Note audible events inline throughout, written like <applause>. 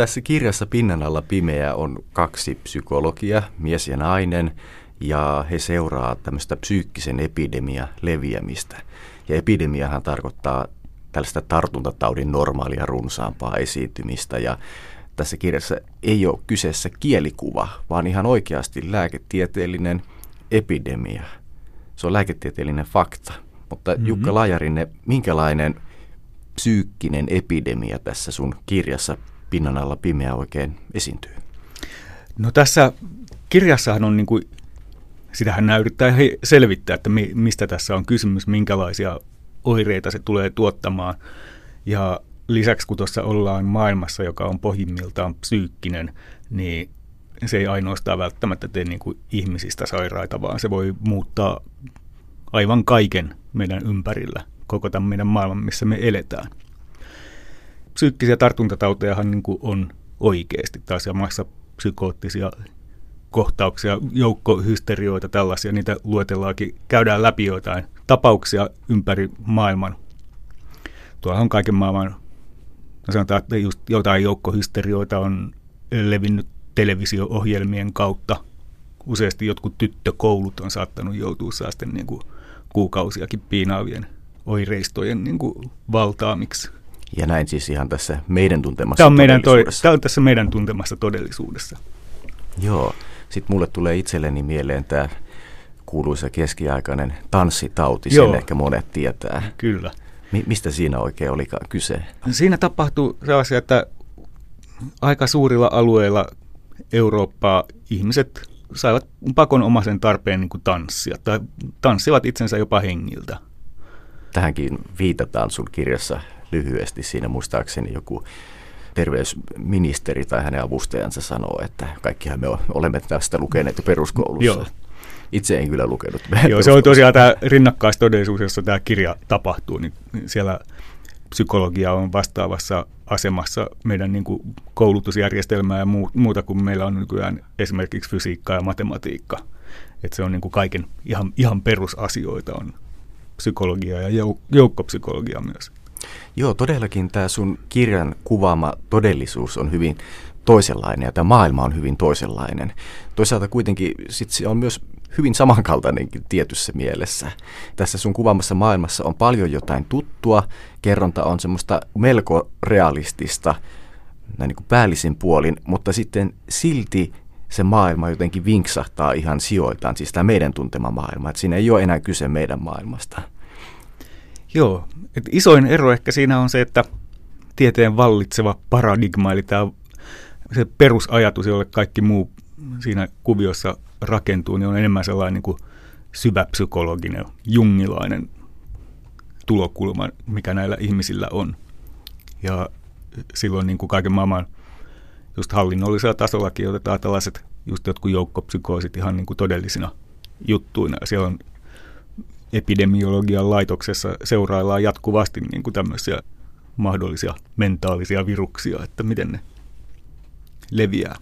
Tässä kirjassa Pinnan alla pimeä on kaksi psykologia, mies ja nainen, ja he seuraa tämmöistä psyykkisen epidemia leviämistä. Ja epidemiahan tarkoittaa tällaista tartuntataudin normaalia runsaampaa esiintymistä ja tässä kirjassa ei ole kyseessä kielikuva, vaan ihan oikeasti lääketieteellinen epidemia. Se on lääketieteellinen fakta. Mutta mm-hmm. Jukka Lajarinne, minkälainen psyykkinen epidemia tässä sun kirjassa Pinnan alla pimeä oikein esiintyy? No tässä kirjassahan on niin kuin, sitähän näyttää selvittää, että mi, mistä tässä on kysymys, minkälaisia oireita se tulee tuottamaan. Ja lisäksi kun tuossa ollaan maailmassa, joka on pohjimmiltaan psyykkinen, niin se ei ainoastaan välttämättä tee niin kuin ihmisistä sairaita, vaan se voi muuttaa aivan kaiken meidän ympärillä, koko tämän meidän maailman, missä me eletään. Psyykkisiä tartuntatautejahan niin kuin on oikeasti taas ja massa psykoottisia kohtauksia, joukkohysterioita, tällaisia, niitä luetellaankin, käydään läpi jotain tapauksia ympäri maailman. Tuolla on kaiken maailman, no sanotaan, että just jotain joukkohysterioita on levinnyt televisio-ohjelmien kautta. Useasti jotkut tyttökoulut on saattanut joutua säästen niin kuukausiakin piinaavien oireistojen niin kuin valtaamiksi. Ja näin siis ihan tässä meidän tuntemassa tämä on meidän toi, Tämä on tässä meidän tuntemassa todellisuudessa. Joo. Sitten mulle tulee itselleni mieleen tämä kuuluisa keskiaikainen tanssitauti, Joo. sen ehkä monet tietää. Kyllä. Mi- mistä siinä oikein olikaan kyse? Siinä tapahtui sellaisia, että aika suurilla alueilla Eurooppaa ihmiset saivat pakonomaisen tarpeen niin kuin tanssia, tai tanssivat itsensä jopa hengiltä. Tähänkin viitataan sun kirjassa lyhyesti. Siinä muistaakseni joku terveysministeri tai hänen avustajansa sanoo, että kaikkihan me olemme tästä lukeneet jo peruskoulussa. Joo. Itse en kyllä lukenut. Joo, se on tosiaan tämä rinnakkaistodellisuus, jossa tämä kirja tapahtuu, niin siellä psykologia on vastaavassa asemassa meidän niin kuin koulutusjärjestelmää ja muuta kuin meillä on nykyään esimerkiksi fysiikka ja matematiikka. Että se on niin kuin kaiken ihan, ihan perusasioita on psykologia ja joukkopsykologia myös. Joo, todellakin tämä sun kirjan kuvaama todellisuus on hyvin toisenlainen ja tämä maailma on hyvin toisenlainen. Toisaalta kuitenkin sit se on myös hyvin samankaltainenkin tietyssä mielessä. Tässä sun kuvaamassa maailmassa on paljon jotain tuttua, kerronta on semmoista melko realistista, näin niin kuin päällisin puolin, mutta sitten silti se maailma jotenkin vinksahtaa ihan sijoiltaan, siis tämä meidän tuntema maailma, että siinä ei ole enää kyse meidän maailmasta. Joo, et isoin ero ehkä siinä on se, että tieteen vallitseva paradigma, eli tämä se perusajatus, jolle kaikki muu siinä kuviossa rakentuu, niin on enemmän sellainen niin kuin syväpsykologinen, jungilainen tulokulma, mikä näillä ihmisillä on. Ja silloin niin kuin kaiken maailman just hallinnollisella tasollakin otetaan tällaiset just jotkut joukkopsykoosit ihan niin kuin todellisina juttuina. Siellä on epidemiologian laitoksessa seuraillaan jatkuvasti niin kuin tämmöisiä mahdollisia mentaalisia viruksia, että miten ne leviää.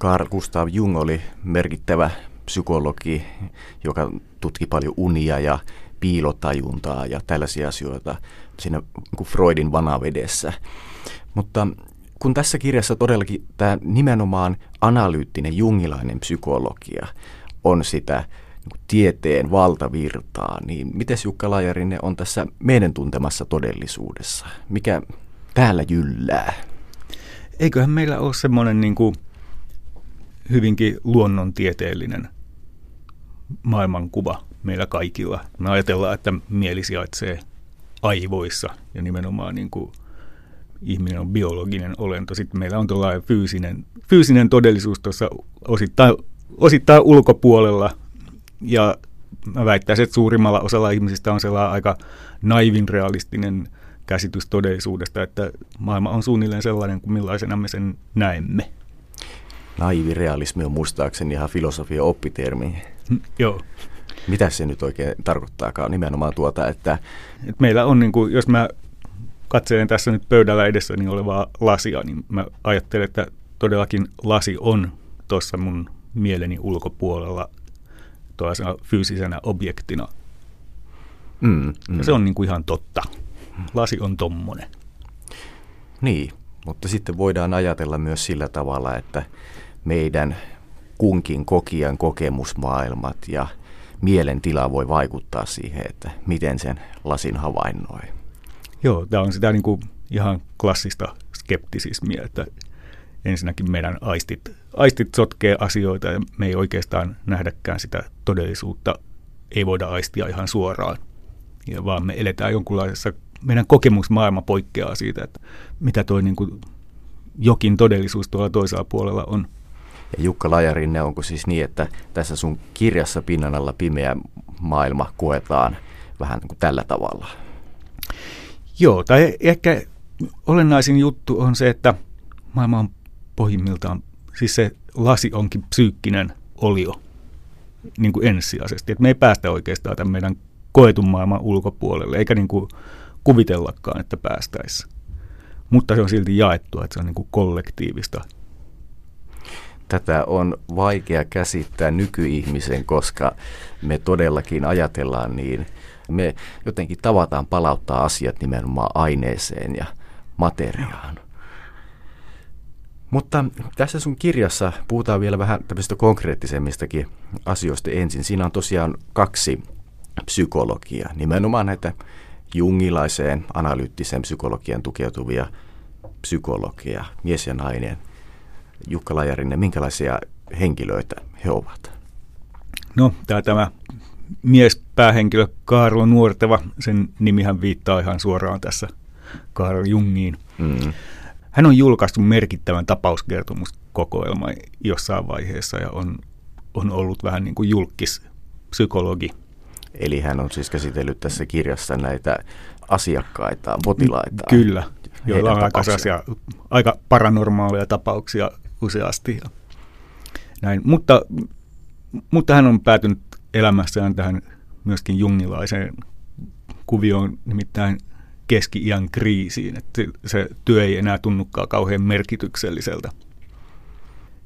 Carl Gustav Jung oli merkittävä psykologi, joka tutki paljon unia ja piilotajuntaa ja tällaisia asioita siinä niin Freudin vanavedessä. Mutta kun tässä kirjassa todellakin tämä nimenomaan analyyttinen jungilainen psykologia on sitä tieteen valtavirtaa, niin miten Jukka Lajarinne on tässä meidän tuntemassa todellisuudessa? Mikä täällä jyllää? Eiköhän meillä ole semmoinen niin kuin hyvinkin luonnontieteellinen maailmankuva meillä kaikilla. Me ajatellaan, että mieli sijaitsee aivoissa ja nimenomaan niin kuin ihminen on biologinen olento. Sitten meillä on tuollainen fyysinen, fyysinen todellisuus tuossa osittain, osittain ulkopuolella. Ja mä väittäisin, että suurimmalla osalla ihmisistä on sellainen aika naivin realistinen käsitys todellisuudesta, että maailma on suunnilleen sellainen kuin millaisena me sen näemme. Naivi realismi on muistaakseni ihan filosofia oppitermi. Mm, joo. Mitä se nyt oikein tarkoittaakaan nimenomaan tuota, että... Et meillä on, niin kuin, jos mä katselen tässä nyt pöydällä edessäni olevaa lasia, niin mä ajattelen, että todellakin lasi on tuossa mun mieleni ulkopuolella tuollaisena fyysisenä objektina. Mm, mm. Ja se on niin kuin ihan totta. Lasi on tommonen. Niin, Mutta sitten voidaan ajatella myös sillä tavalla, että meidän kunkin kokijan kokemusmaailmat ja mielentila voi vaikuttaa siihen, että miten sen lasin havainnoi. Joo, tämä on sitä niin kuin ihan klassista skeptisismiä, että ensinnäkin meidän aistit, aistit sotkee asioita ja me ei oikeastaan nähdäkään sitä todellisuutta, ei voida aistia ihan suoraan, ja vaan me eletään jonkunlaisessa, meidän kokemusmaailma poikkeaa siitä, että mitä toi niin kuin jokin todellisuus tuolla toisella puolella on. Ja Jukka Lajarinne, onko siis niin, että tässä sun kirjassa pinnan alla pimeä maailma koetaan vähän niin kuin tällä tavalla? Joo, tai ehkä olennaisin juttu on se, että maailma on pohjimmiltaan, siis se lasi onkin psyykkinen olio niin kuin ensisijaisesti. Että me ei päästä oikeastaan tämän meidän koetun maailman ulkopuolelle, eikä niin kuin kuvitellakaan, että päästäisiin. Mutta se on silti jaettua, että se on niin kuin kollektiivista. Tätä on vaikea käsittää nykyihmisen, koska me todellakin ajatellaan niin. Me jotenkin tavataan palauttaa asiat nimenomaan aineeseen ja materiaan. Mutta tässä sun kirjassa puhutaan vielä vähän tämmöistä konkreettisemmistakin asioista ensin. Siinä on tosiaan kaksi psykologiaa, nimenomaan näitä jungilaiseen analyyttiseen psykologian tukeutuvia psykologia, mies ja nainen. Jukka Lajarinen, minkälaisia henkilöitä he ovat? No, tämä, tämä miespäähenkilö Kaarlo Nuorteva, sen nimihän viittaa ihan suoraan tässä Kaarlo Jungiin. Mm. Hän on julkaistu merkittävän tapauskertomuskokoelman jossain vaiheessa ja on, on ollut vähän niin kuin julkis psykologi. Eli hän on siis käsitellyt tässä kirjassa näitä asiakkaita, potilaita. Kyllä, joilla on aika, aika paranormaaleja tapauksia useasti. Ja näin. Mutta, mutta hän on päätynyt elämässään tähän myöskin jungilaiseen kuvioon, nimittäin keski-iän kriisiin, että se työ ei enää tunnukaan kauhean merkitykselliseltä.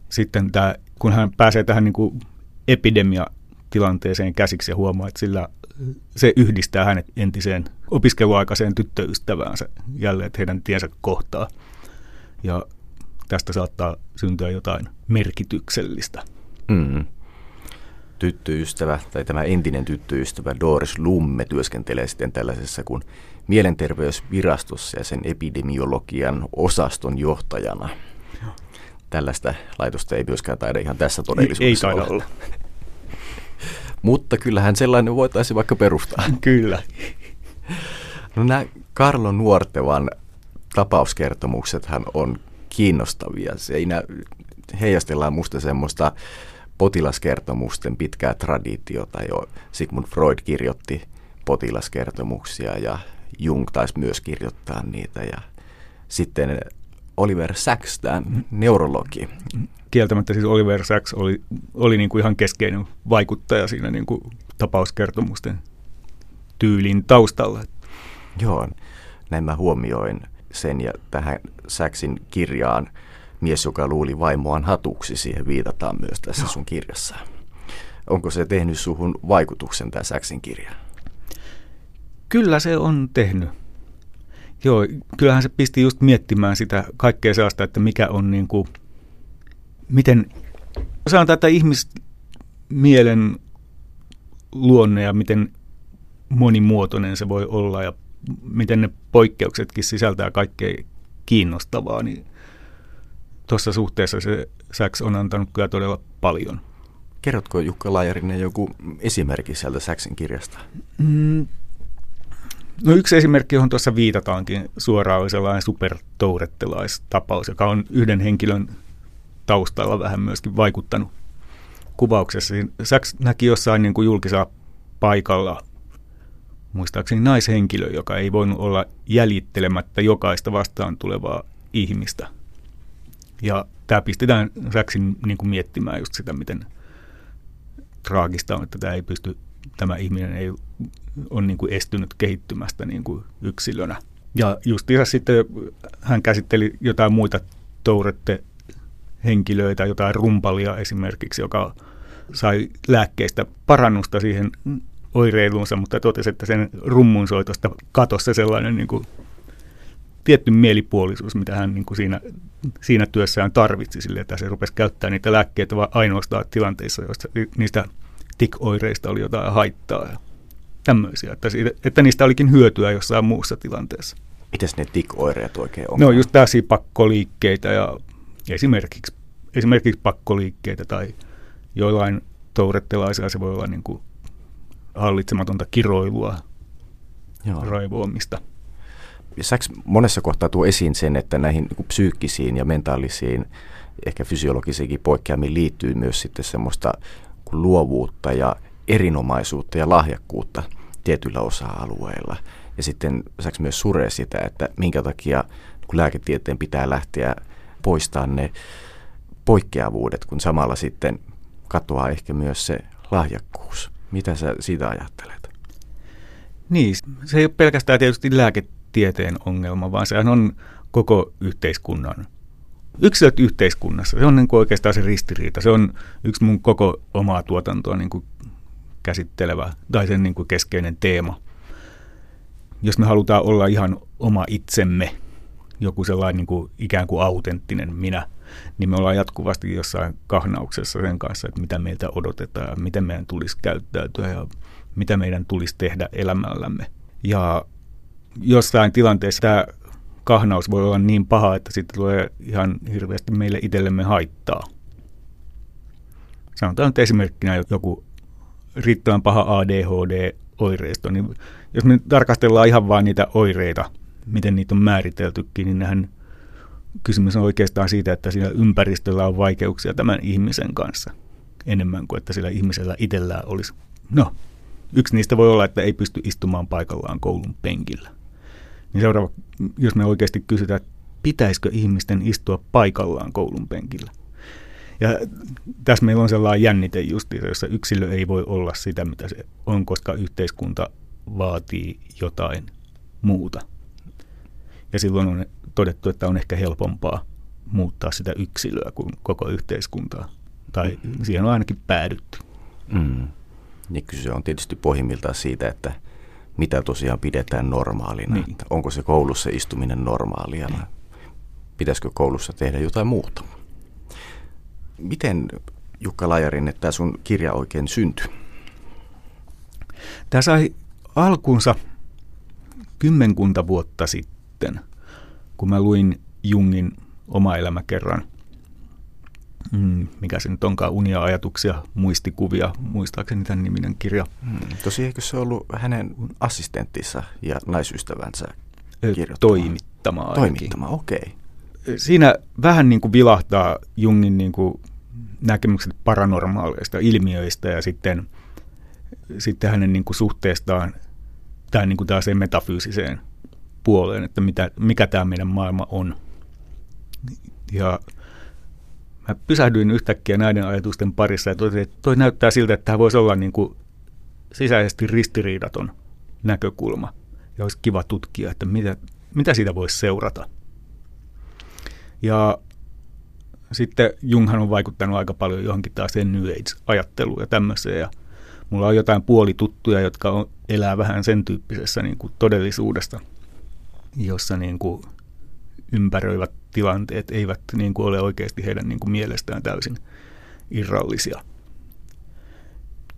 Sitten tämä, kun hän pääsee tähän niin kuin epidemiatilanteeseen käsiksi ja huomaa, että sillä se yhdistää hänet entiseen opiskeluaikaiseen tyttöystäväänsä jälleen, että heidän tiensä kohtaa. Ja tästä saattaa syntyä jotain merkityksellistä. Mm tyttöystävä tai tämä entinen tyttöystävä Doris Lumme työskentelee sitten tällaisessa kuin mielenterveysvirastossa ja sen epidemiologian osaston johtajana. Tällaista laitosta ei myöskään taida ihan tässä todellisuudessa Ei, ei taida olla. <laughs> Mutta kyllähän sellainen voitaisiin vaikka perustaa. <laughs> Kyllä. No nämä Karlo Nuortevan tapauskertomuksethan on kiinnostavia. Siinä heijastellaan musta semmoista potilaskertomusten pitkää traditiota jo. Sigmund Freud kirjoitti potilaskertomuksia ja Jung taisi myös kirjoittaa niitä ja sitten Oliver Sacks, tämä neurologi. Kieltämättä siis Oliver Sacks oli, oli niin kuin ihan keskeinen vaikuttaja siinä niin kuin tapauskertomusten tyylin taustalla. Joo, näin mä huomioin sen ja tähän Sacksin kirjaan mies, joka luuli vaimoaan hatuksi, siihen viitataan myös tässä Joo. sun kirjassa. Onko se tehnyt suhun vaikutuksen tämä Sacksin kirja? Kyllä se on tehnyt. Joo, kyllähän se pisti just miettimään sitä kaikkea sellaista, että mikä on niin kuin, miten, sanotaan, että ihmismielen luonne ja miten monimuotoinen se voi olla ja miten ne poikkeuksetkin sisältää kaikkea kiinnostavaa, niin tuossa suhteessa se Sachs on antanut kyllä todella paljon. Kerrotko Jukka Laajarinen joku esimerkki sieltä Saxin kirjasta? Mm, no yksi esimerkki, johon tuossa viitataankin suoraan, oli sellainen supertourettelaista-tapaus, joka on yhden henkilön taustalla vähän myöskin vaikuttanut kuvauksessa. Sachs näki jossain niin kuin julkisella paikalla muistaakseni naishenkilö, joka ei voinut olla jäljittelemättä jokaista vastaan tulevaa ihmistä – ja tämä pistetään Säksin niin kuin miettimään just sitä, miten traagista on, että tämä ei pysty, tämä ihminen ei on niin kuin estynyt kehittymästä niin kuin yksilönä. Ja justiinsa sitten hän käsitteli jotain muita tourette henkilöitä, jotain rumpalia esimerkiksi, joka sai lääkkeistä parannusta siihen oireiluunsa, mutta totesi, että sen rummunsoitosta katossa sellainen niin kuin tietty mielipuolisuus, mitä hän niin kuin siinä, siinä työssään tarvitsi sille, että se rupesi käyttämään niitä lääkkeitä vain ainoastaan tilanteissa, joissa niistä tik-oireista oli jotain haittaa ja tämmöisiä, että, siitä, että niistä olikin hyötyä jossain muussa tilanteessa. Mites ne tik-oireet oikein on? No just tällaisia pakkoliikkeitä ja esimerkiksi, esimerkiksi pakkoliikkeitä tai joillain tourettelaisilla se voi olla niin kuin hallitsematonta kiroilua, Joo. raivoamista. Saanko monessa kohtaa tuo esiin sen, että näihin niin psyykkisiin ja mentaalisiin, ehkä fysiologisiinkin poikkeamiin liittyy myös sitten semmoista luovuutta ja erinomaisuutta ja lahjakkuutta tietyillä osa-alueilla. Ja sitten saanko myös suree sitä, että minkä takia kun lääketieteen pitää lähteä poistamaan ne poikkeavuudet, kun samalla sitten katoaa ehkä myös se lahjakkuus. Mitä sä siitä ajattelet? Niin, se ei ole pelkästään tietysti lääketieteen ongelma, vaan sehän on koko yhteiskunnan yksilöt yhteiskunnassa. Se on niin kuin oikeastaan se ristiriita. Se on yksi mun koko omaa tuotantoa niin kuin käsittelevä tai sen niin kuin keskeinen teema. Jos me halutaan olla ihan oma itsemme, joku sellainen niin kuin ikään kuin autenttinen minä, niin me ollaan jatkuvasti jossain kahnauksessa sen kanssa, että mitä meiltä odotetaan ja miten meidän tulisi käyttäytyä ja mitä meidän tulisi tehdä elämällämme. Ja jossain tilanteessa tämä kahnaus voi olla niin paha, että sitten tulee ihan hirveästi meille itsellemme haittaa. Sanotaan nyt esimerkkinä joku riittävän paha ADHD-oireisto, niin jos me tarkastellaan ihan vain niitä oireita, miten niitä on määriteltykin, niin nähän kysymys on oikeastaan siitä, että siinä ympäristöllä on vaikeuksia tämän ihmisen kanssa enemmän kuin että sillä ihmisellä itsellään olisi. No, yksi niistä voi olla, että ei pysty istumaan paikallaan koulun penkillä. Niin seuraava, jos me oikeasti kysytään, että pitäisikö ihmisten istua paikallaan koulun penkillä. Ja tässä meillä on sellainen jännite justiinsa, jossa yksilö ei voi olla sitä, mitä se on, koska yhteiskunta vaatii jotain muuta. Ja silloin on todettu, että on ehkä helpompaa muuttaa sitä yksilöä kuin koko yhteiskuntaa. Tai mm. siihen on ainakin päädytty. Mm. Niin kyse on tietysti pohjimmiltaan siitä, että mitä tosiaan pidetään normaalina. Niin. Että onko se koulussa istuminen normaalia vai pitäisikö koulussa tehdä jotain muuta? Miten Jukka Lajarin, että tämä sun kirja oikein syntyi? Tämä sai alkunsa kymmenkunta vuotta sitten, kun mä luin Jungin oma elämäkerran – mm, mikä se nyt onkaan, unia, ajatuksia, muistikuvia, muistaakseni tämän niminen kirja. Hmm. Tosi eikö se ollut hänen assistenttinsa ja naisystävänsä kirjoittama? Toimittama Toimittama, okei. Okay. Siinä vähän niin kuin vilahtaa Jungin niin kuin näkemykset paranormaaleista ilmiöistä ja sitten, sitten hänen niin kuin suhteestaan tähän niin kuin metafyysiseen puoleen, että mitä, mikä tämä meidän maailma on. Ja mä pysähdyin yhtäkkiä näiden ajatusten parissa ja totesin, että toi näyttää siltä, että tämä voisi olla niin kuin sisäisesti ristiriidaton näkökulma. Ja olisi kiva tutkia, että mitä, mitä siitä voisi seurata. Ja sitten Junghan on vaikuttanut aika paljon johonkin taas New Age-ajatteluun ja tämmöiseen. Ja mulla on jotain puolituttuja, jotka on, elää vähän sen tyyppisessä niin kuin todellisuudesta, jossa niin kuin ympäröivät tilanteet eivät niin kuin ole oikeasti heidän niin kuin mielestään täysin irrallisia.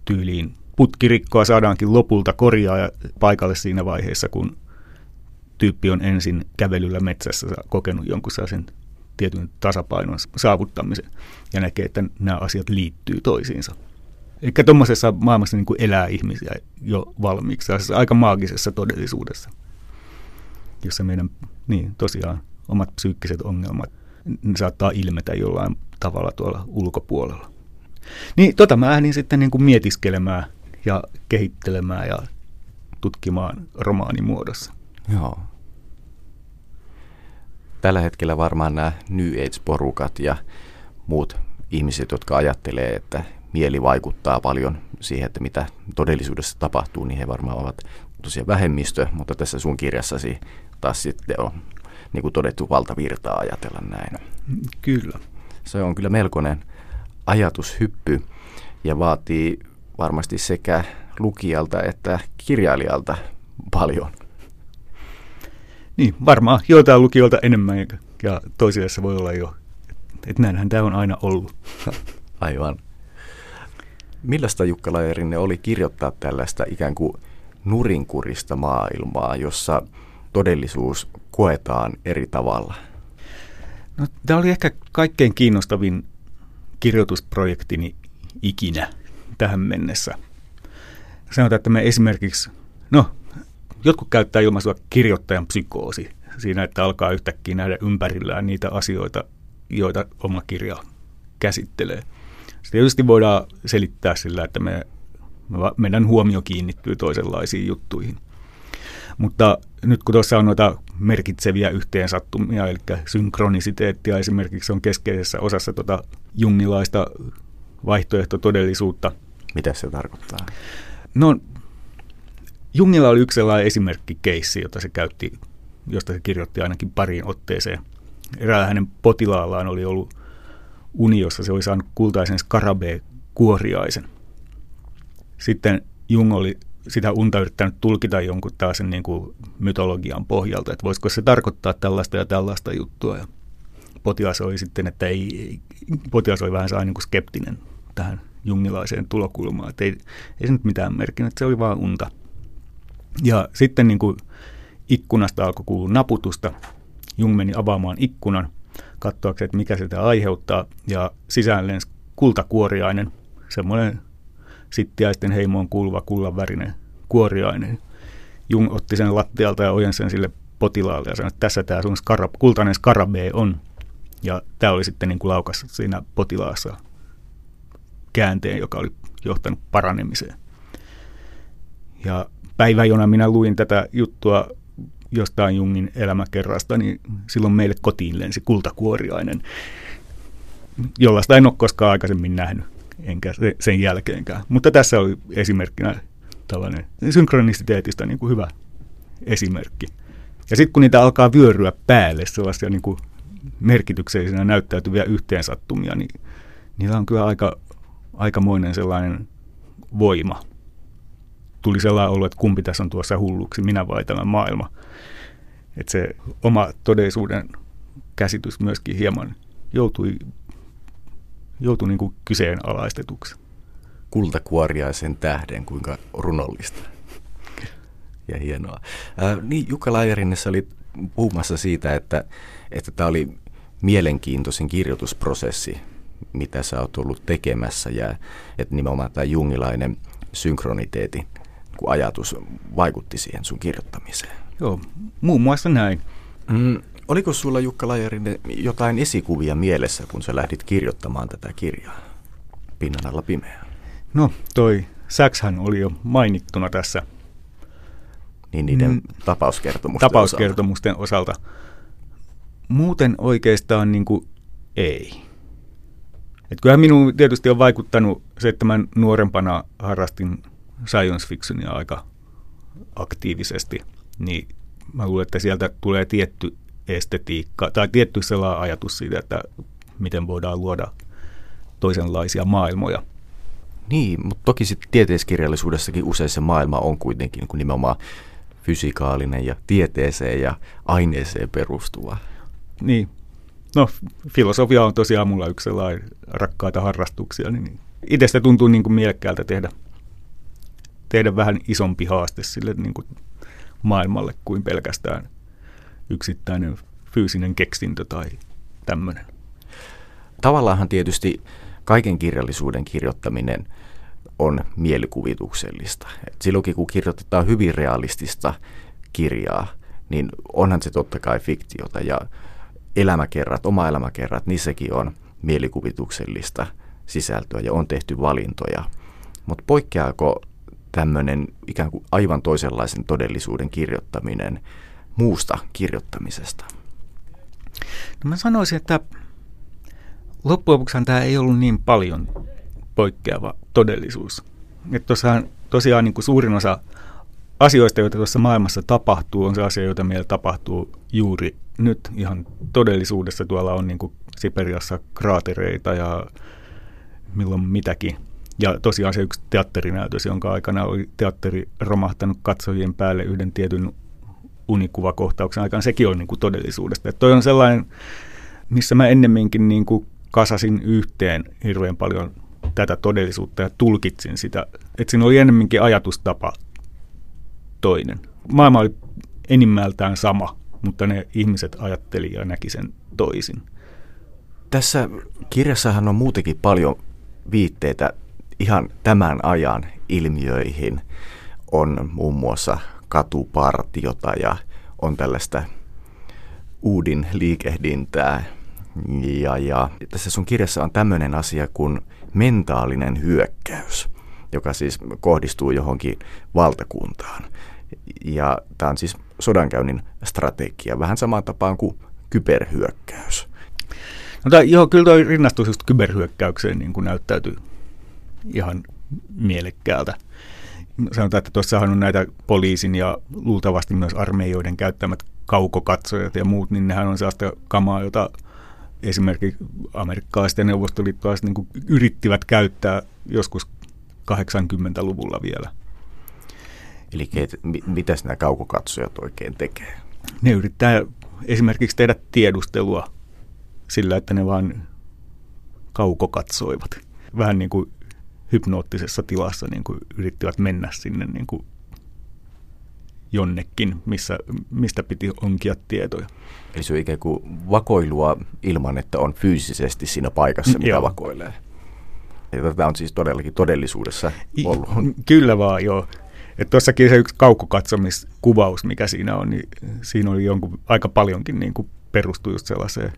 Tyyliin putkirikkoa saadaankin lopulta korjaa paikalle siinä vaiheessa, kun tyyppi on ensin kävelyllä metsässä kokenut jonkun sellaisen tietyn tasapainon saavuttamisen ja näkee, että nämä asiat liittyy toisiinsa. Eli tuommoisessa maailmassa niin kuin elää ihmisiä jo valmiiksi, aika maagisessa todellisuudessa, jossa meidän, niin tosiaan, omat psyykkiset ongelmat ne saattaa ilmetä jollain tavalla tuolla ulkopuolella. Niin tota mä lähdin sitten niin kuin mietiskelemään ja kehittelemään ja tutkimaan romaanimuodossa. Joo. Tällä hetkellä varmaan nämä New Age-porukat ja muut ihmiset, jotka ajattelee, että mieli vaikuttaa paljon siihen, että mitä todellisuudessa tapahtuu, niin he varmaan ovat tosiaan vähemmistö, mutta tässä sun kirjassasi taas sitten on niin kuin todettu valtavirtaa ajatella näin. Kyllä. Se on kyllä melkoinen ajatushyppy ja vaatii varmasti sekä lukijalta että kirjailijalta paljon. Niin, varmaan joitain lukijoilta enemmän ja toisille se voi olla jo, että näinhän tämä on aina ollut. <laughs> Aivan. Millaista Jukka Lajerinne oli kirjoittaa tällaista ikään kuin nurinkurista maailmaa, jossa todellisuus koetaan eri tavalla? No, tämä oli ehkä kaikkein kiinnostavin kirjoitusprojektini ikinä tähän mennessä. Sanotaan, että me esimerkiksi, no, jotkut käyttää ilmaisua kirjoittajan psykoosi siinä, että alkaa yhtäkkiä nähdä ympärillään niitä asioita, joita oma kirja käsittelee. Se tietysti voidaan selittää sillä, että me, meidän huomio kiinnittyy toisenlaisiin juttuihin. Mutta nyt kun tuossa on noita merkitseviä yhteensattumia, eli synkronisiteettia esimerkiksi on keskeisessä osassa tuota jungilaista vaihtoehtotodellisuutta. Mitä se tarkoittaa? No, Jungilla oli yksi sellainen keissi, jota se käytti, josta se kirjoitti ainakin pariin otteeseen. Eräällä hänen potilaallaan oli ollut uni, jossa se oli saanut kultaisen skarabee-kuoriaisen. Sitten Jung oli sitä unta yrittänyt tulkita jonkun taas niin kuin mytologian pohjalta, että voisiko se tarkoittaa tällaista ja tällaista juttua. Ja potilas oli sitten, että ei, potilas oli vähän niin kuin skeptinen tähän jungilaiseen tulokulmaan, että ei, ei se nyt mitään merkinnyt, se oli vain unta. Ja sitten niin kuin ikkunasta alkoi kuulua naputusta. Jung meni avaamaan ikkunan, katsoakseen, että mikä sitä aiheuttaa, ja sisään lensi kultakuoriainen, semmoinen sittiäisten heimoon kuuluva kullanvärinen kuoriainen. Jung otti sen lattialta ja ojensi sen sille potilaalle ja sanoi, että tässä tämä sun skara, kultainen skarabee on. Ja tämä oli sitten niin kuin laukas siinä potilaassa käänteen, joka oli johtanut paranemiseen. Ja päivä, jona minä luin tätä juttua jostain Jungin elämäkerrasta, niin silloin meille kotiin lensi kultakuoriainen, jollaista en ole koskaan aikaisemmin nähnyt, enkä sen jälkeenkään. Mutta tässä oli esimerkkinä tällainen synkronisiteetista niin kuin hyvä esimerkki. Ja sitten kun niitä alkaa vyöryä päälle, sellaisia niin kuin merkityksellisenä näyttäytyviä yhteensattumia, niin niillä on kyllä aika, aikamoinen sellainen voima. Tuli sellainen olo, että kumpi tässä on tuossa hulluksi, minä vai tämä maailma. Että se oma todellisuuden käsitys myöskin hieman joutui, joutui niin kuin kyseenalaistetuksi. Kultakuoriaisen tähden, kuinka runollista ja hienoa. Ää, niin Jukka Laajarinnessa oli puhumassa siitä, että, että tämä oli mielenkiintoisin kirjoitusprosessi, mitä sä oot ollut tekemässä ja että nimenomaan tämä jungilainen synkroniteetti kun ajatus vaikutti siihen sun kirjoittamiseen. Joo, muun muassa näin. Mm, oliko sulla Jukka Lajarinen jotain esikuvia mielessä, kun sä lähdit kirjoittamaan tätä kirjaa? Pinnan alla pimeä. No, toi Säkshän oli jo mainittuna tässä. Niin niiden mm, tapauskertomusten, tapauskertomusten osalta. osalta. Muuten oikeastaan niin kuin ei. Et kyllähän minun tietysti on vaikuttanut se, että mä nuorempana harrastin science fictionia aika aktiivisesti, niin mä luulen, että sieltä tulee tietty estetiikka tai tietty sellainen ajatus siitä, että miten voidaan luoda toisenlaisia maailmoja. Niin, mutta toki sitten tieteiskirjallisuudessakin usein se maailma on kuitenkin niin kuin nimenomaan fysikaalinen ja tieteeseen ja aineeseen perustuva. Niin. No, filosofia on tosiaan mulla yksi sellainen rakkaita harrastuksia, niin itsestä tuntuu niin kuin mielekkäältä tehdä – tehdä vähän isompi haaste sille niin kuin maailmalle kuin pelkästään yksittäinen fyysinen keksintö tai tämmöinen. Tavallaanhan tietysti kaiken kirjallisuuden kirjoittaminen on mielikuvituksellista. Et silloinkin kun kirjoitetaan hyvin realistista kirjaa, niin onhan se totta kai fiktiota ja elämäkerrat, oma elämäkerrat, niissäkin on mielikuvituksellista sisältöä ja on tehty valintoja. Mutta poikkeaako tämmöinen ikään kuin aivan toisenlaisen todellisuuden kirjoittaminen muusta kirjoittamisesta? No mä sanoisin, että loppujen lopuksi tämä ei ollut niin paljon poikkeava todellisuus. Että tosiaan, tosiaan niin kuin suurin osa asioista, joita tuossa maailmassa tapahtuu, on se asia, joita meillä tapahtuu juuri nyt ihan todellisuudessa. Tuolla on niin kuin Siperiassa kraatereita ja milloin mitäkin. Ja tosiaan se yksi teatterinäytös, jonka aikana oli teatteri romahtanut katsojien päälle yhden tietyn unikuvakohtauksen aikaan, sekin on niin kuin todellisuudesta. Että toi on sellainen, missä mä ennemminkin niin kuin kasasin yhteen hirveän paljon tätä todellisuutta ja tulkitsin sitä. Että siinä oli ennemminkin ajatustapa toinen. Maailma oli enimmältään sama, mutta ne ihmiset ajatteli ja näki sen toisin. Tässä kirjassahan on muutenkin paljon viitteitä ihan tämän ajan ilmiöihin. On muun muassa katupartiota ja on tällaista uudin liikehdintää. Ja, ja tässä sun kirjassa on tämmöinen asia kuin mentaalinen hyökkäys, joka siis kohdistuu johonkin valtakuntaan. Ja tämä on siis sodankäynnin strategia, vähän samaan tapaan kuin kyberhyökkäys. No tai, joo, kyllä tuo rinnastus just kyberhyökkäykseen niin kuin näyttäytyy ihan mielekkäältä. Sanotaan, että tuossahan on näitä poliisin ja luultavasti myös armeijoiden käyttämät kaukokatsojat ja muut, niin nehän on sellaista kamaa, jota esimerkiksi amerikkalaiset ja neuvostoliittolaiset niin kuin yrittivät käyttää joskus 80-luvulla vielä. Eli ket, mitäs nämä kaukokatsojat oikein tekee? Ne yrittää esimerkiksi tehdä tiedustelua sillä, että ne vaan kaukokatsoivat. Vähän niin kuin hypnoottisessa tilassa niin kuin yrittivät mennä sinne niin kuin jonnekin, missä, mistä piti onkia tietoja. Eli se on ikään kuin vakoilua ilman, että on fyysisesti siinä paikassa, mitä joo. vakoilee. Ja tätä on siis todellakin todellisuudessa ollut. Kyllä vaan, joo. Että tuossakin se yksi kaukokatsomiskuvaus, mikä siinä on, niin siinä oli jonkun, aika paljonkin niin kuin perustui just sellaiseen,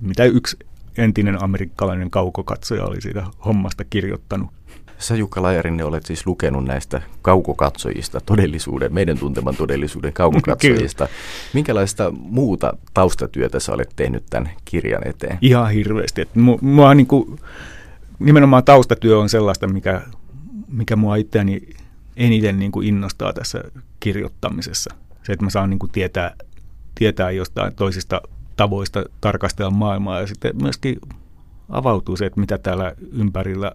mitä yksi entinen amerikkalainen kaukokatsoja oli siitä hommasta kirjoittanut. Sä Jukka Lajarinne olet siis lukenut näistä kaukokatsojista, todellisuuden, meidän tunteman todellisuuden kaukokatsojista. Minkälaista muuta taustatyötä sä olet tehnyt tämän kirjan eteen? Ihan hirveästi. Että mua, niin kuin, nimenomaan taustatyö on sellaista, mikä, mikä mua itseäni eniten niin kuin innostaa tässä kirjoittamisessa. Se, että mä saan niin kuin tietää, tietää jostain toisista tavoista tarkastella maailmaa ja sitten myöskin avautuu se, että mitä täällä ympärillä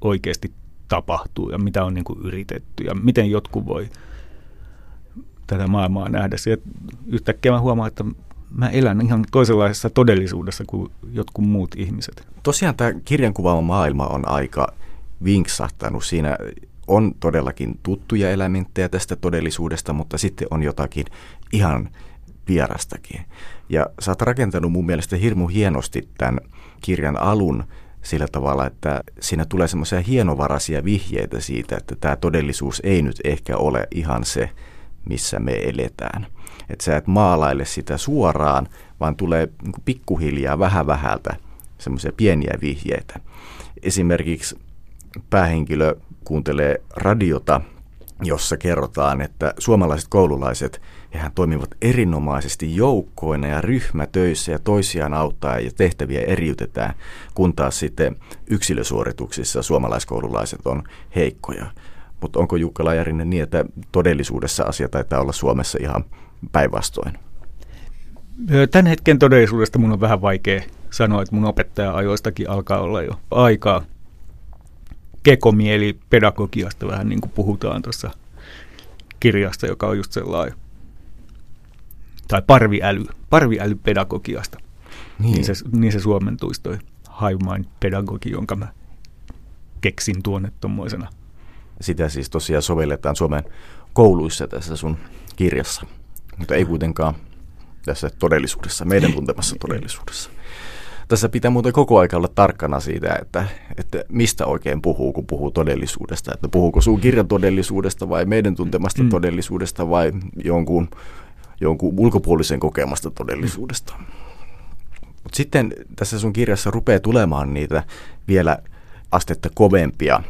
oikeasti tapahtuu ja mitä on niin kuin yritetty ja miten jotkut voi tätä maailmaa nähdä. Ja yhtäkkiä mä huomaan, että mä elän ihan toisenlaisessa todellisuudessa kuin jotkut muut ihmiset. Tosiaan tämä kirjan kuvaama maailma on aika vinksahtanut. Siinä on todellakin tuttuja elementtejä tästä todellisuudesta, mutta sitten on jotakin ihan vierastakin. Ja sä oot rakentanut mun mielestä hirmu hienosti tämän kirjan alun sillä tavalla, että siinä tulee semmoisia hienovaraisia vihjeitä siitä, että tämä todellisuus ei nyt ehkä ole ihan se, missä me eletään. Että sä et maalaile sitä suoraan, vaan tulee niin pikkuhiljaa vähän vähältä semmoisia pieniä vihjeitä. Esimerkiksi päähenkilö kuuntelee radiota, jossa kerrotaan, että suomalaiset koululaiset, hehän toimivat erinomaisesti joukkoina ja ryhmätöissä ja toisiaan auttaa ja tehtäviä eriytetään, kun taas sitten yksilösuorituksissa suomalaiskoululaiset on heikkoja. Mutta onko Jukka Lajarinen niin, että todellisuudessa asia taitaa olla Suomessa ihan päinvastoin? Tämän hetken todellisuudesta mun on vähän vaikea sanoa, että mun opettaja-ajoistakin alkaa olla jo aikaa kekomieli pedagogiasta vähän niin kuin puhutaan tuossa kirjasta, joka on just sellainen, tai parviäly, parviälypedagogiasta. Niin. Niin, se, niin se suomentuisi toi hive mind pedagogi, jonka mä keksin tuonne tuommoisena. Sitä siis tosiaan sovelletaan Suomen kouluissa tässä sun kirjassa, mutta ei kuitenkaan tässä todellisuudessa, meidän tuntemassa <laughs> todellisuudessa. Tässä pitää muuten koko aika olla tarkkana siitä, että, että mistä oikein puhuu, kun puhuu todellisuudesta. Että puhuuko sun kirjan todellisuudesta vai meidän tuntemasta mm. todellisuudesta vai jonkun, jonkun ulkopuolisen kokemasta todellisuudesta. Mut sitten tässä sun kirjassa rupeaa tulemaan niitä vielä astetta kovempia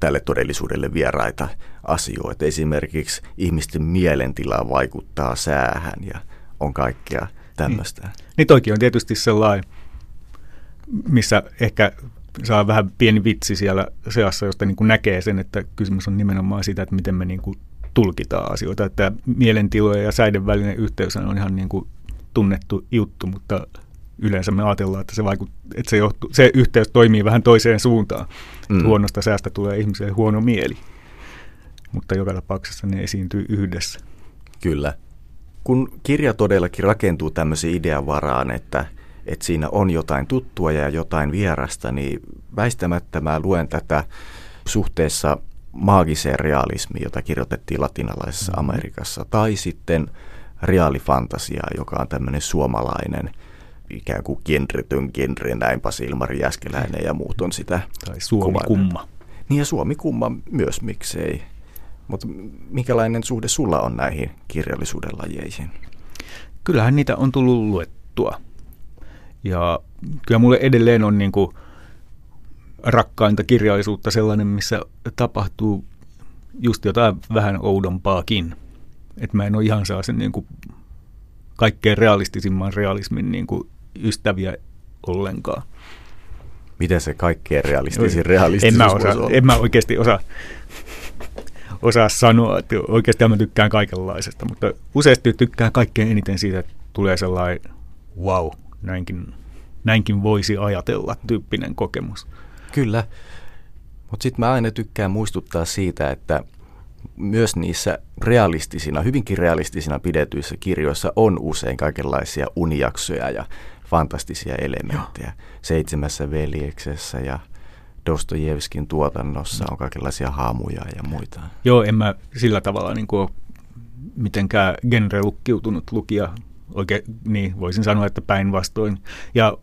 tälle todellisuudelle vieraita asioita. Esimerkiksi ihmisten mielentila vaikuttaa säähän ja on kaikkea tämmöistä. Niin, niin toikin on tietysti sellainen missä ehkä saa vähän pieni vitsi siellä seassa, josta niin kuin näkee sen, että kysymys on nimenomaan siitä, että miten me niin kuin tulkitaan asioita. Että mielentilojen ja säiden välinen yhteys on ihan niin kuin tunnettu juttu, mutta yleensä me ajatellaan, että se, vaikut, että se, johtu, se yhteys toimii vähän toiseen suuntaan. Mm. Huonosta säästä tulee ihmiselle huono mieli, mutta joka tapauksessa ne esiintyy yhdessä. Kyllä. kun kirja todellakin rakentuu tämmöisen idean varaan, että, että siinä on jotain tuttua ja jotain vierasta, niin väistämättä mä luen tätä suhteessa maagiseen realismiin, jota kirjoitettiin latinalaisessa mm-hmm. Amerikassa, tai sitten reaalifantasiaa, joka on tämmöinen suomalainen ikään kuin genretön genre, näin Pasi Ilmari Jäskeläinen ja muut on sitä Tai Suomi kumma. Niin ja Suomi kumma myös, miksei. Mutta minkälainen suhde sulla on näihin kirjallisuuden lajeihin? Kyllähän niitä on tullut luettua. Ja kyllä mulle edelleen on niin kuin rakkainta kirjallisuutta sellainen, missä tapahtuu just jotain vähän oudompaakin. Että mä en ole ihan saa sen niin kuin kaikkein realistisimman realismin niin kuin ystäviä ollenkaan. Miten se kaikkein realistisin realistisuus en mä, osaa, en mä oikeasti osaa, osaa sanoa, että oikeasti mä tykkään kaikenlaisesta, mutta useasti tykkään kaikkein eniten siitä, että tulee sellainen wow, näinkin, näinkin voisi ajatella tyyppinen kokemus. Kyllä, mutta sitten mä aina tykkään muistuttaa siitä, että myös niissä realistisina, hyvinkin realistisina pidetyissä kirjoissa on usein kaikenlaisia unijaksoja ja fantastisia elementtejä. Joo. Seitsemässä veljeksessä ja Dostojevskin tuotannossa on kaikenlaisia haamuja ja muita. Joo, en mä sillä tavalla niin kuin mitenkään genre-lukkiutunut lukija. Oikein, niin voisin sanoa, että päinvastoin. Ja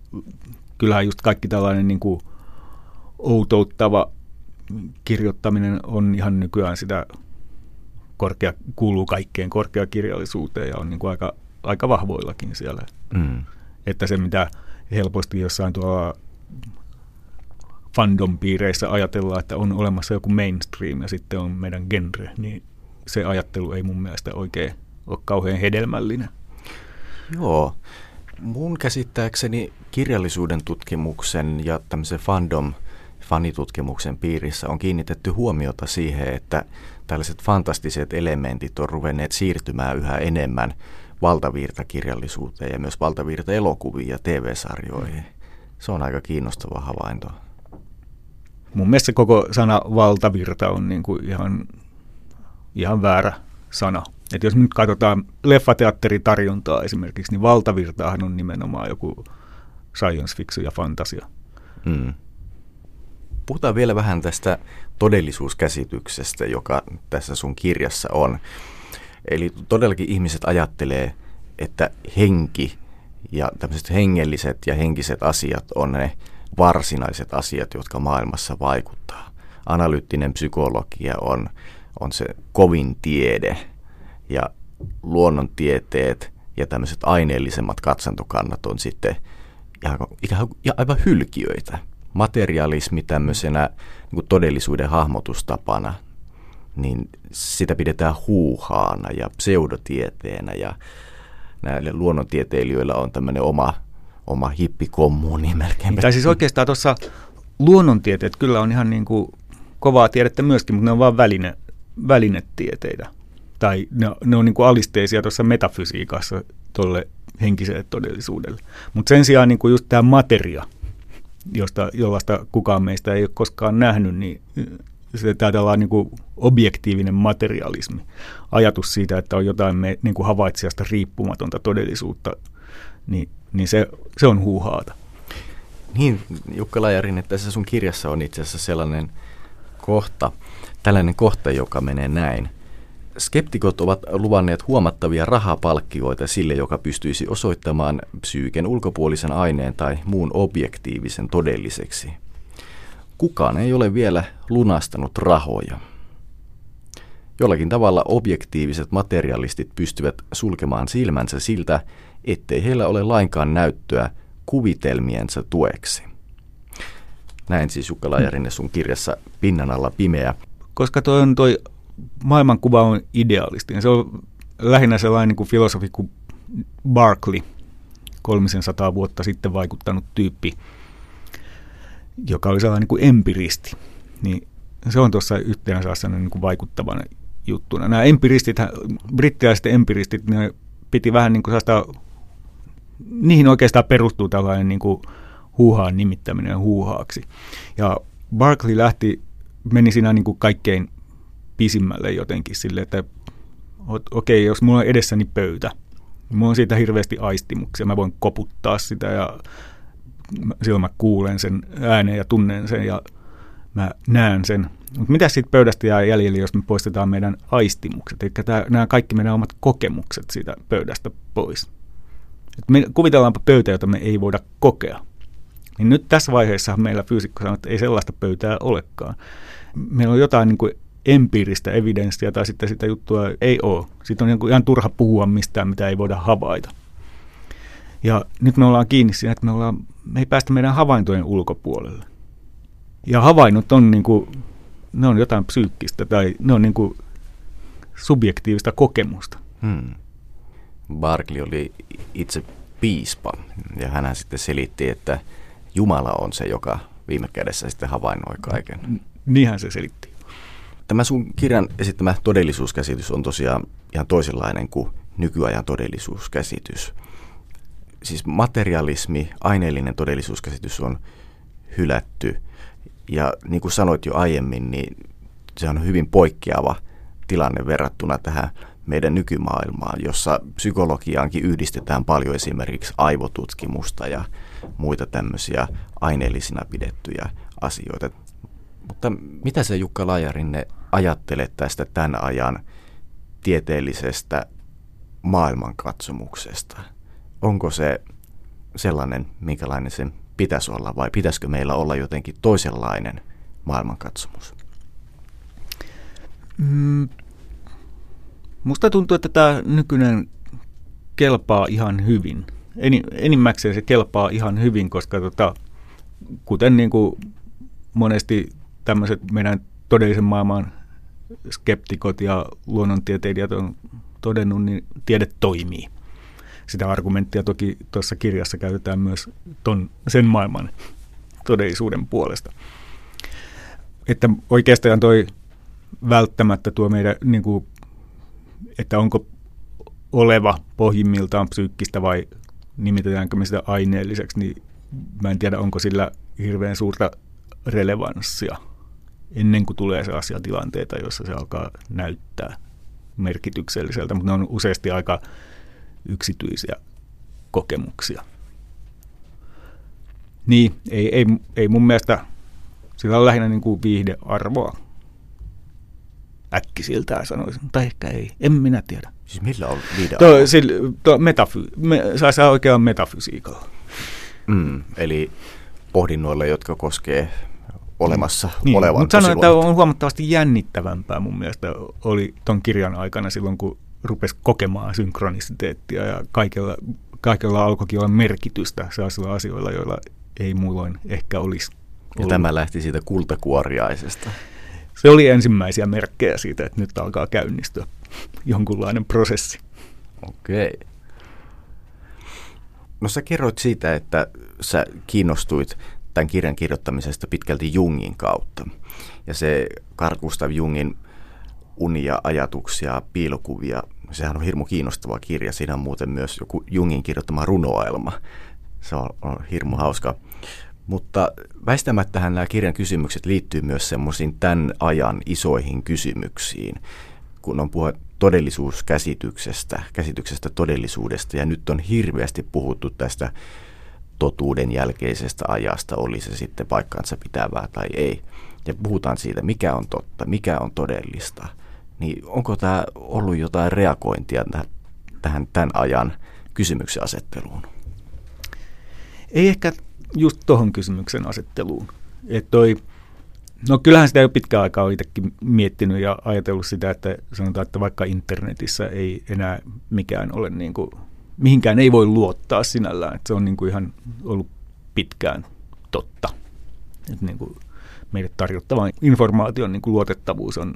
kyllähän just kaikki tällainen niin kuin outouttava kirjoittaminen on ihan nykyään sitä korkea, kuuluu kaikkeen korkeakirjallisuuteen ja on niin kuin aika, aika vahvoillakin siellä. Mm. Että se, mitä helposti jossain tuolla fandom-piireissä ajatellaan, että on olemassa joku mainstream ja sitten on meidän genre, niin se ajattelu ei mun mielestä oikein ole kauhean hedelmällinen. Joo. Mun käsittääkseni kirjallisuuden tutkimuksen ja tämmöisen fandom fanitutkimuksen piirissä on kiinnitetty huomiota siihen, että tällaiset fantastiset elementit on ruvenneet siirtymään yhä enemmän valtavirtakirjallisuuteen ja myös valtavirta-elokuviin ja TV-sarjoihin. Se on aika kiinnostava havainto. Mun mielestä koko sana valtavirta on niin kuin ihan, ihan väärä sana. Et jos nyt katsotaan leffateatteritarjontaa esimerkiksi, niin valtavirtaahan on nimenomaan joku science fiction ja fantasia. Mm. Puhutaan vielä vähän tästä todellisuuskäsityksestä, joka tässä sun kirjassa on. Eli todellakin ihmiset ajattelee, että henki ja tämmöiset hengelliset ja henkiset asiat on ne varsinaiset asiat, jotka maailmassa vaikuttaa. Analyyttinen psykologia on, on se kovin tiede ja luonnontieteet ja tämmöiset aineellisemmat katsantokannat on sitten ihan, ihan, aivan hylkiöitä materialismi tämmöisenä niin todellisuuden hahmotustapana, niin sitä pidetään huuhaana ja pseudotieteenä ja näille luonnontieteilijöillä on tämmöinen oma, oma hippikommuuni melkein. Tai siis oikeastaan tuossa luonnontieteet kyllä on ihan niin kuin kovaa tiedettä myöskin, mutta ne on vain väline, välinetieteitä. Tai ne, ne on niin kuin alisteisia tuossa metafysiikassa tuolle henkiselle todellisuudelle. Mutta sen sijaan niin kuin just tämä materia – josta, jollaista kukaan meistä ei ole koskaan nähnyt, niin se tämä niin kuin objektiivinen materialismi, ajatus siitä, että on jotain me, niin kuin havaitsijasta riippumatonta todellisuutta, niin, niin se, se on huuhaata. Niin, Jukka Lajarin, että tässä sun kirjassa on itse asiassa sellainen kohta, tällainen kohta, joka menee näin. Skeptikot ovat luvanneet huomattavia rahapalkkioita sille, joka pystyisi osoittamaan psyyken ulkopuolisen aineen tai muun objektiivisen todelliseksi. Kukaan ei ole vielä lunastanut rahoja. Jollakin tavalla objektiiviset materialistit pystyvät sulkemaan silmänsä siltä, ettei heillä ole lainkaan näyttöä kuvitelmiensa tueksi. Näin siis Jukka Lajarinne sun kirjassa Pinnan alla pimeä. Koska toi on toi maailmankuva on idealistinen. Se on lähinnä sellainen niin kuin filosofi kuin Barclay, 300 vuotta sitten vaikuttanut tyyppi, joka oli sellainen niin kuin empiristi. Niin se on tuossa yhtenä sellaisena niin kuin vaikuttavana juttuna. Nämä empiristit, brittiläiset empiristit, ne piti vähän niin kuin sellaista, niihin oikeastaan perustuu tällainen niin kuin huuhaan nimittäminen huuhaaksi. Ja Barclay lähti, meni siinä niin kuin kaikkein pisimmälle jotenkin sille, että okei, jos mulla on edessäni pöytä Mulla on siitä hirveästi aistimuksia. Mä voin koputtaa sitä ja silloin mä kuulen sen äänen ja tunnen sen ja mä näen sen. Mutta mitä siitä pöydästä jää jäljellä, jos me poistetaan meidän aistimukset? Eli tämä, nämä kaikki meidän omat kokemukset siitä pöydästä pois. Et me kuvitellaanpa pöytä, jota me ei voida kokea. Niin nyt tässä vaiheessa meillä fyysikko sanoo, että ei sellaista pöytää olekaan. Meillä on jotain niin kuin empiiristä evidenssiä tai sitten sitä juttua ei ole. Sitten on ihan turha puhua mistään, mitä ei voida havaita. Ja nyt me ollaan kiinni siinä, että me, ollaan, me ei päästä meidän havaintojen ulkopuolelle. Ja havainnot on, niin kuin, ne on jotain psyykkistä tai ne on niin kuin subjektiivista kokemusta. Hmm. Barkley oli itse piispa ja hän sitten selitti, että Jumala on se, joka viime kädessä sitten havainnoi kaiken. Niinhän se selitti. Tämä sun kirjan esittämä todellisuuskäsitys on tosiaan ihan toisenlainen kuin nykyajan todellisuuskäsitys. Siis materialismi, aineellinen todellisuuskäsitys on hylätty. Ja niin kuin sanoit jo aiemmin, niin se on hyvin poikkeava tilanne verrattuna tähän meidän nykymaailmaan, jossa psykologiaankin yhdistetään paljon esimerkiksi aivotutkimusta ja muita tämmöisiä aineellisina pidettyjä asioita. Mutta mitä se Jukka Lajarinne ajattelet tästä tämän ajan tieteellisestä maailmankatsomuksesta? Onko se sellainen, minkälainen sen pitäisi olla vai pitäisikö meillä olla jotenkin toisenlainen maailmankatsomus? Mm, musta tuntuu, että tämä nykyinen kelpaa ihan hyvin. enimmäkseen se kelpaa ihan hyvin, koska tota, kuten niin kuin monesti tämmöiset meidän todellisen maailman skeptikot ja luonnontieteilijät on todennut, niin tiede toimii. Sitä argumenttia toki tuossa kirjassa käytetään myös ton, sen maailman todellisuuden puolesta. Että oikeastaan toi välttämättä tuo meidän, niin kuin, että onko oleva pohjimmiltaan psyykkistä vai nimitetäänkö me sitä aineelliseksi, niin mä en tiedä, onko sillä hirveän suurta relevanssia ennen kuin tulee sellaisia tilanteita, joissa se alkaa näyttää merkitykselliseltä, mutta ne on useasti aika yksityisiä kokemuksia. Niin, ei, ei, ei mun mielestä, sillä on lähinnä niin kuin viihdearvoa. Äkkisiltään sanoisin, tai ehkä ei, en minä tiedä. Siis millä on viihdearvoa? Tuo, sillä, tuo metafy, me, saisi oikean metafysiikalla. Mm, eli pohdinnoilla, jotka koskee olemassa niin, olevan Mutta sanoin, että on huomattavasti jännittävämpää mun mielestä oli ton kirjan aikana silloin, kun rupesi kokemaan synkronisiteettia ja kaikella, kaikella alkoikin olla merkitystä sellaisilla asioilla, joilla ei muulloin ehkä olisi ollut. Ja tämä lähti siitä kultakuoriaisesta. Se oli ensimmäisiä merkkejä siitä, että nyt alkaa käynnistyä jonkunlainen prosessi. Okei. No sä kerroit siitä, että sä kiinnostuit tämän kirjan kirjoittamisesta pitkälti Jungin kautta. Ja se Carl Gustav Jungin unia, ajatuksia, piilokuvia, sehän on hirmu kiinnostava kirja. Siinä on muuten myös joku Jungin kirjoittama runoelma. Se on, on hirmu hauska. Mutta väistämättähän nämä kirjan kysymykset liittyy myös semmoisiin tämän ajan isoihin kysymyksiin, kun on puhe todellisuuskäsityksestä, käsityksestä todellisuudesta, ja nyt on hirveästi puhuttu tästä totuuden jälkeisestä ajasta, oli se sitten paikkaansa pitävää tai ei. Ja puhutaan siitä, mikä on totta, mikä on todellista. Niin onko tämä ollut jotain reagointia tähän tämän ajan kysymyksen asetteluun? Ei ehkä just tuohon kysymyksen asetteluun. Että toi, no kyllähän sitä jo pitkään aikaa olen itsekin miettinyt ja ajatellut sitä, että sanotaan, että vaikka internetissä ei enää mikään ole niin kuin mihinkään ei voi luottaa sinällään. Että se on niin kuin ihan ollut pitkään totta. Että niin kuin meille tarjottava informaation niin kuin luotettavuus on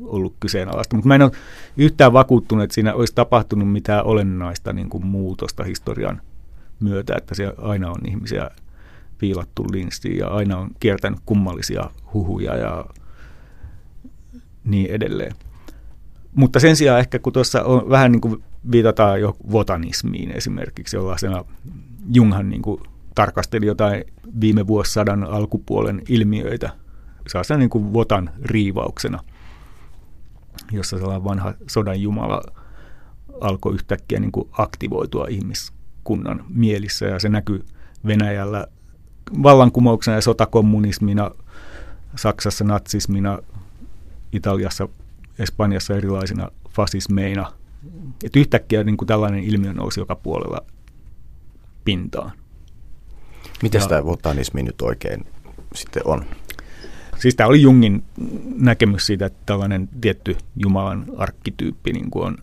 ollut kyseenalaista. Mutta mä en ole yhtään vakuuttunut, että siinä olisi tapahtunut mitään olennaista niin kuin muutosta historian myötä, että siellä aina on ihmisiä piilattu linstiin ja aina on kiertänyt kummallisia huhuja ja niin edelleen. Mutta sen sijaan ehkä kun tuossa on vähän niin kuin viitataan jo votanismiin esimerkiksi, jollaisena Junghan niin kuin tarkasteli jotain viime vuosisadan alkupuolen ilmiöitä sellaisena niin kuin votan riivauksena, jossa sellainen vanha sodan jumala alkoi yhtäkkiä niin kuin aktivoitua ihmiskunnan mielissä ja se näkyy Venäjällä vallankumouksena ja sotakommunismina, Saksassa natsismina, Italiassa, Espanjassa erilaisina fasismeina. Et yhtäkkiä niin kuin tällainen ilmiö nousi joka puolella pintaan. Miten tämä botanismi nyt oikein sitten on? Siis tämä oli Jungin näkemys siitä, että tällainen tietty Jumalan arkkityyppi niin kuin on,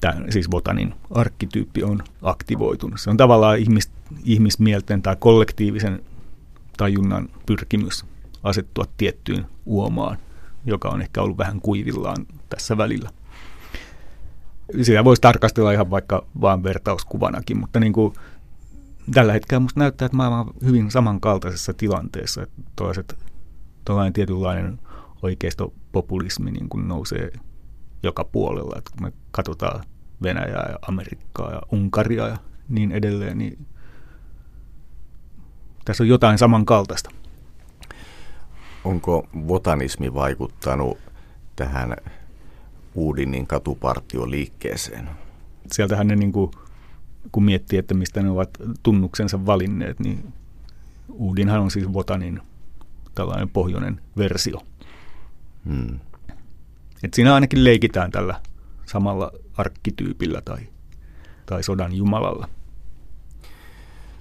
tämä, siis botanin arkkityyppi on aktivoitunut. Se on tavallaan ihmis, ihmismielten tai kollektiivisen tajunnan pyrkimys asettua tiettyyn uomaan, joka on ehkä ollut vähän kuivillaan tässä välillä. Sitä voisi tarkastella ihan vaikka vain vertauskuvanakin, mutta niin kuin tällä hetkellä minusta näyttää, että maailma on hyvin samankaltaisessa tilanteessa. Että toiset, tuollainen tietynlainen oikeistopopulismi niin kuin nousee joka puolella. Että kun me katsotaan Venäjää ja Amerikkaa ja Unkaria ja niin edelleen, niin tässä on jotain samankaltaista. Onko botanismi vaikuttanut tähän Uudinin katupartioliikkeeseen? Sieltähän ne niin kuin kun miettii, että mistä ne ovat tunnuksensa valinneet, niin Uudinhan on siis Votanin tällainen pohjoinen versio. Hmm. Et siinä ainakin leikitään tällä samalla arkkityypillä tai, tai sodan jumalalla.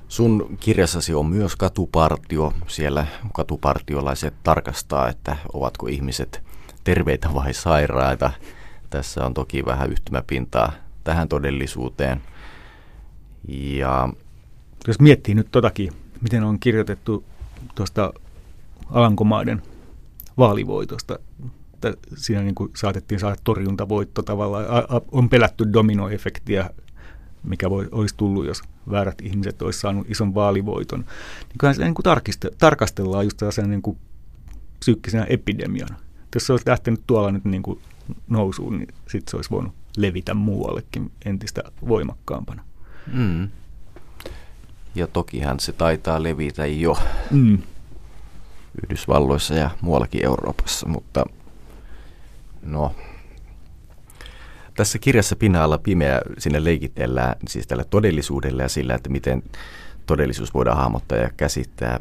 Sun kirjassasi on myös katupartio. Siellä katupartiolaiset tarkastaa, että ovatko ihmiset terveitä vai sairaita. Tässä on toki vähän yhtymäpintaa tähän todellisuuteen – ja jos miettii nyt totakin, miten on kirjoitettu tuosta Alankomaiden vaalivoitosta, että siinä niin kuin saatettiin saada torjuntavoitto tavallaan, on pelätty dominoefektiä, mikä voi, olisi tullut, jos väärät ihmiset olisi saanut ison vaalivoiton. Niin kyllähän sitä niin kuin tarkastellaan just tällaisena niin kuin psyykkisenä epidemiana. Jos se olisi lähtenyt tuolla nyt niin kuin nousuun, niin sitten se olisi voinut levitä muuallekin entistä voimakkaampana. Mm. Ja tokihan se taitaa levitä jo mm. Yhdysvalloissa ja muuallakin Euroopassa, mutta no, tässä kirjassa Pinna pimeä sinne leikitellään siis tällä todellisuudella ja sillä, että miten todellisuus voidaan hahmottaa ja käsittää.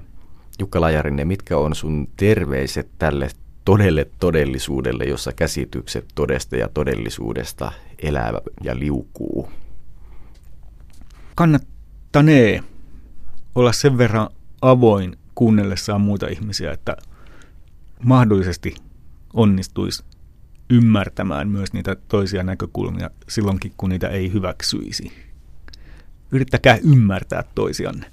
Jukka Lajarinen, mitkä on sun terveiset tälle todelle todellisuudelle, jossa käsitykset todesta ja todellisuudesta elää ja liukuu? kannattanee olla sen verran avoin kuunnellessaan muita ihmisiä, että mahdollisesti onnistuisi ymmärtämään myös niitä toisia näkökulmia silloinkin, kun niitä ei hyväksyisi. Yrittäkää ymmärtää toisianne.